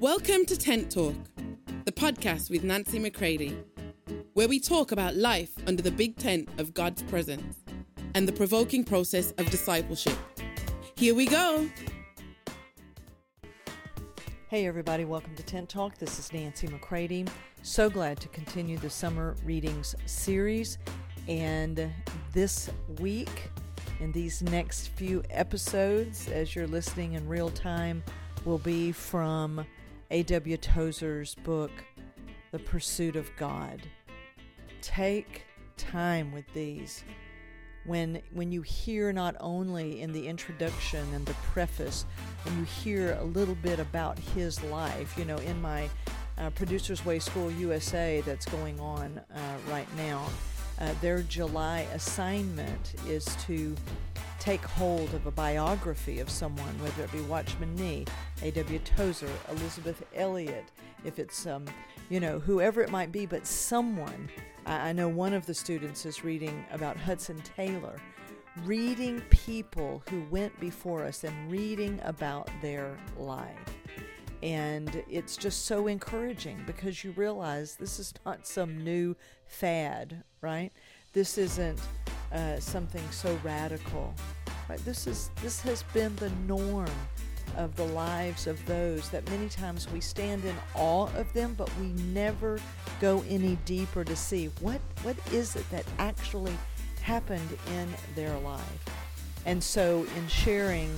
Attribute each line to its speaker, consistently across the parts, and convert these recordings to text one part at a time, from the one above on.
Speaker 1: Welcome to Tent Talk, the podcast with Nancy McCready, where we talk about life under the big tent of God's presence and the provoking process of discipleship. Here we go.
Speaker 2: Hey, everybody, welcome to Tent Talk. This is Nancy McCready. So glad to continue the summer readings series. And this week, in these next few episodes, as you're listening in real time, will be from A.W. Tozer's book, The Pursuit of God. Take time with these. When, when you hear not only in the introduction and the preface, when you hear a little bit about his life, you know, in my uh, Producers Way School USA that's going on uh, right now, uh, their July assignment is to take hold of a biography of someone, whether it be Watchman Nee, A.W. Tozer, Elisabeth Elliot, if it's, um, you know, whoever it might be, but someone. I, I know one of the students is reading about Hudson Taylor, reading people who went before us and reading about their life. And it's just so encouraging because you realize this is not some new fad, right? This isn't uh, something so radical. Right? This is this has been the norm of the lives of those that many times we stand in awe of them, but we never go any deeper to see what what is it that actually happened in their life. And so, in sharing,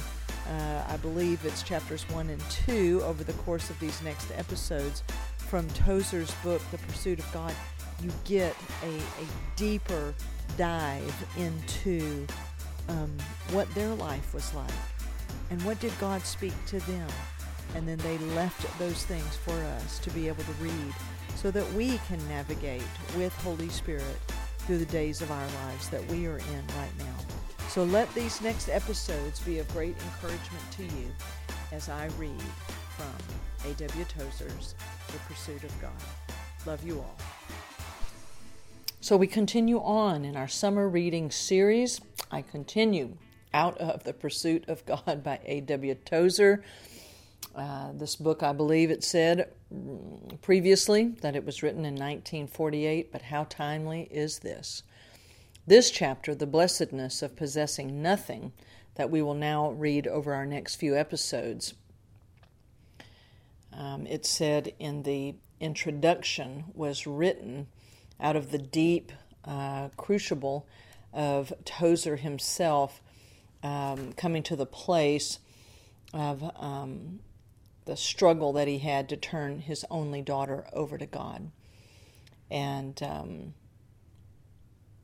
Speaker 2: uh, I believe it's chapters one and two over the course of these next episodes from Tozer's book, The Pursuit of God, you get a, a deeper dive into um, what their life was like and what did God speak to them. And then they left those things for us to be able to read so that we can navigate with Holy Spirit through the days of our lives that we are in right now. So let these next episodes be of great encouragement to you as I read from A.W. Tozer's The Pursuit of God. Love you all. So we continue on in our summer reading series. I continue out of The Pursuit of God by A.W. Tozer. Uh, this book, I believe it said previously that it was written in 1948, but how timely is this? This chapter, The Blessedness of Possessing Nothing, that we will now read over our next few episodes, um, it said in the introduction, was written out of the deep uh, crucible of Tozer himself um, coming to the place of um, the struggle that he had to turn his only daughter over to God. And um,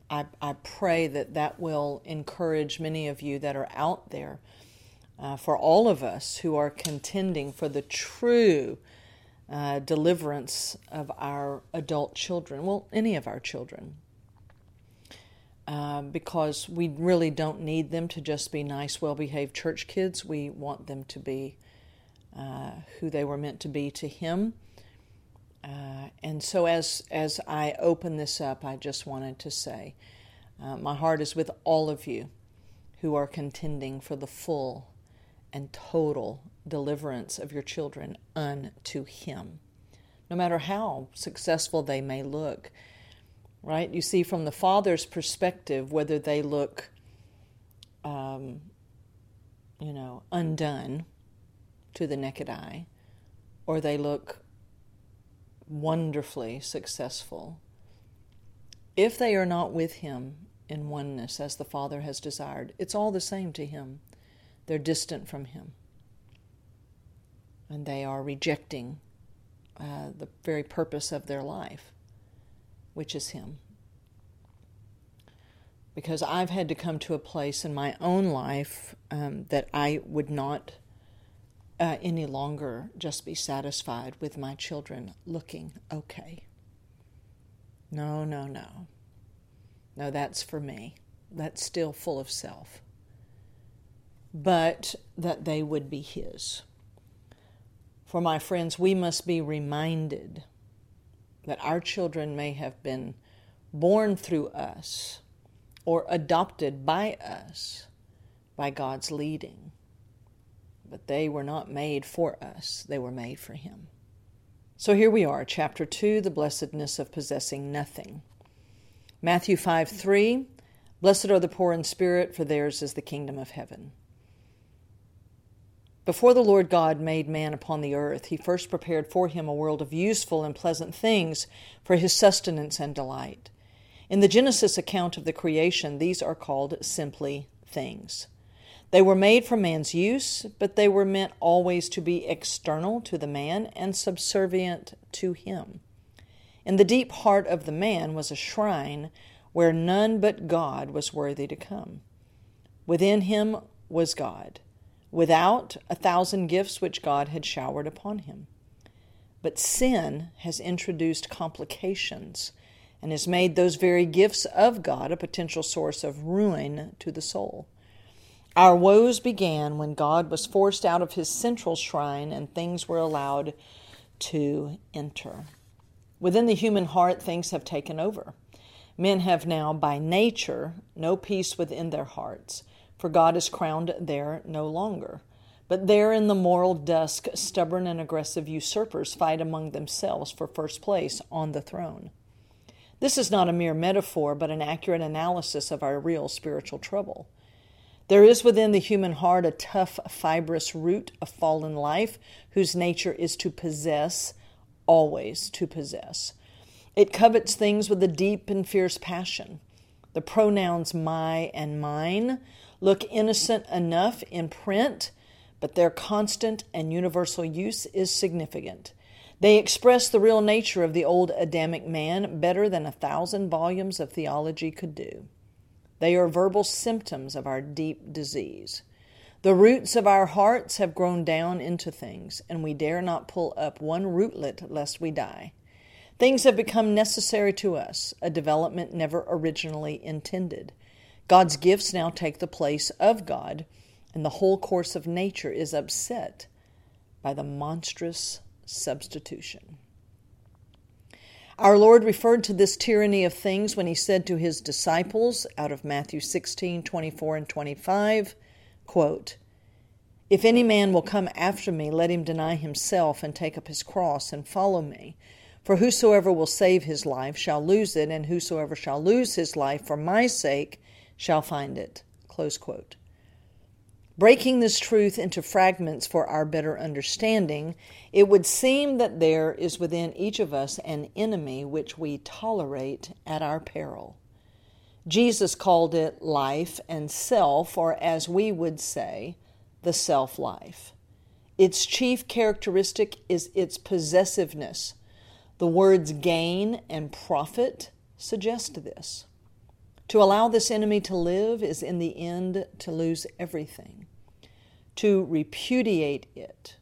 Speaker 2: I, I pray that that will encourage many of you that are out there, uh, for all of us who are contending for the true uh, deliverance of our adult children, well, any of our children. Uh, because we really don't need them to just be nice, well behaved church kids. We want them to be uh, who they were meant to be to Him. Uh, and so, as, as I open this up, I just wanted to say uh, my heart is with all of you who are contending for the full and total deliverance of your children unto Him, no matter how successful they may look. Right? You see, from the father's perspective, whether they look, um, you know, undone to the naked eye, or they look wonderfully successful. If they are not with Him in oneness as the Father has desired, it's all the same to Him. They're distant from Him. And they are rejecting uh, the very purpose of their life, which is Him. Because I've had to come to a place in my own life um, that I would not uh, any longer just be satisfied with my children looking okay. No, no, no. No, that's for me. That's still full of self. But that they would be His. For my friends, we must be reminded that our children may have been born through us or adopted by us by God's leading but they were not made for us, they were made for Him. So here we are, chapter 2, the blessedness of possessing nothing. Matthew 5 3, blessed are the poor in spirit, for theirs is the kingdom of heaven. Before the Lord God made man upon the earth, he first prepared for him a world of useful and pleasant things for his sustenance and delight. In the Genesis account of the creation, these are called simply things. They were made for man's use, but they were meant always to be external to the man and subservient to him. In the deep heart of the man was a shrine where none but God was worthy to come. Within him was God without a thousand gifts which God had showered upon him. But sin has introduced complications and has made those very gifts of God a potential source of ruin to the soul. Our woes began when God was forced out of his central shrine and things were allowed to enter. Within the human heart, things have taken over. Men have now, by nature, no peace within their hearts for God is crowned there no longer. But there in the moral dusk, stubborn and aggressive usurpers fight among themselves for first place on the throne. This is not a mere metaphor, but an accurate analysis of our real spiritual trouble. There is within the human heart a tough, fibrous root of fallen life whose nature is to possess, always to possess. It covets things with a deep and fierce passion. The pronouns my and mine look innocent enough in print, but their constant and universal use is significant. They express the real nature of the old Adamic man better than a thousand volumes of theology could do. They are verbal symptoms of our deep disease. The roots of our hearts have grown down into things, and we dare not pull up one rootlet lest we die. Things have become necessary to us, a development never originally intended. God's gifts now take the place of God, and the whole course of nature is upset by the monstrous substitution. Our Lord referred to this tyranny of things when he said to his disciples out of Matthew 16, 24, and 25, quote, If any man will come after me, let him deny himself and take up his cross and follow me. For whosoever will save his life shall lose it, and whosoever shall lose his life for my sake shall find it. Breaking this truth into fragments for our better understanding, it would seem that there is within each of us an enemy which we tolerate at our peril. Jesus called it life and self, or as we would say, the self life. Its chief characteristic is its possessiveness. The words gain and profit suggest this. To allow this enemy to live is in the end to lose everything. To repudiate it,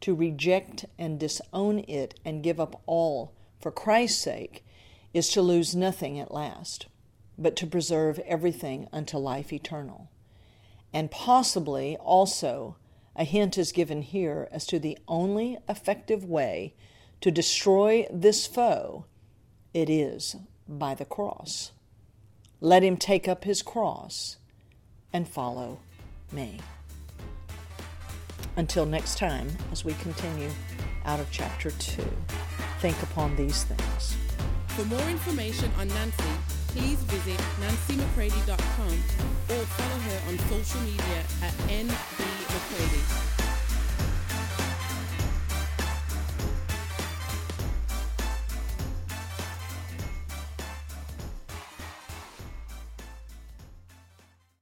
Speaker 2: to reject and disown it and give up all for Christ's sake, is to lose nothing at last, but to preserve everything unto life eternal. And possibly also a hint is given here as to the only effective way to destroy this foe it is by the cross. Let him take up his cross and follow me. Until next time, as we continue out of chapter 2, think upon these things.
Speaker 1: For more information on Nancy, please visit nancymccready.com or follow her on social media at nbmccready.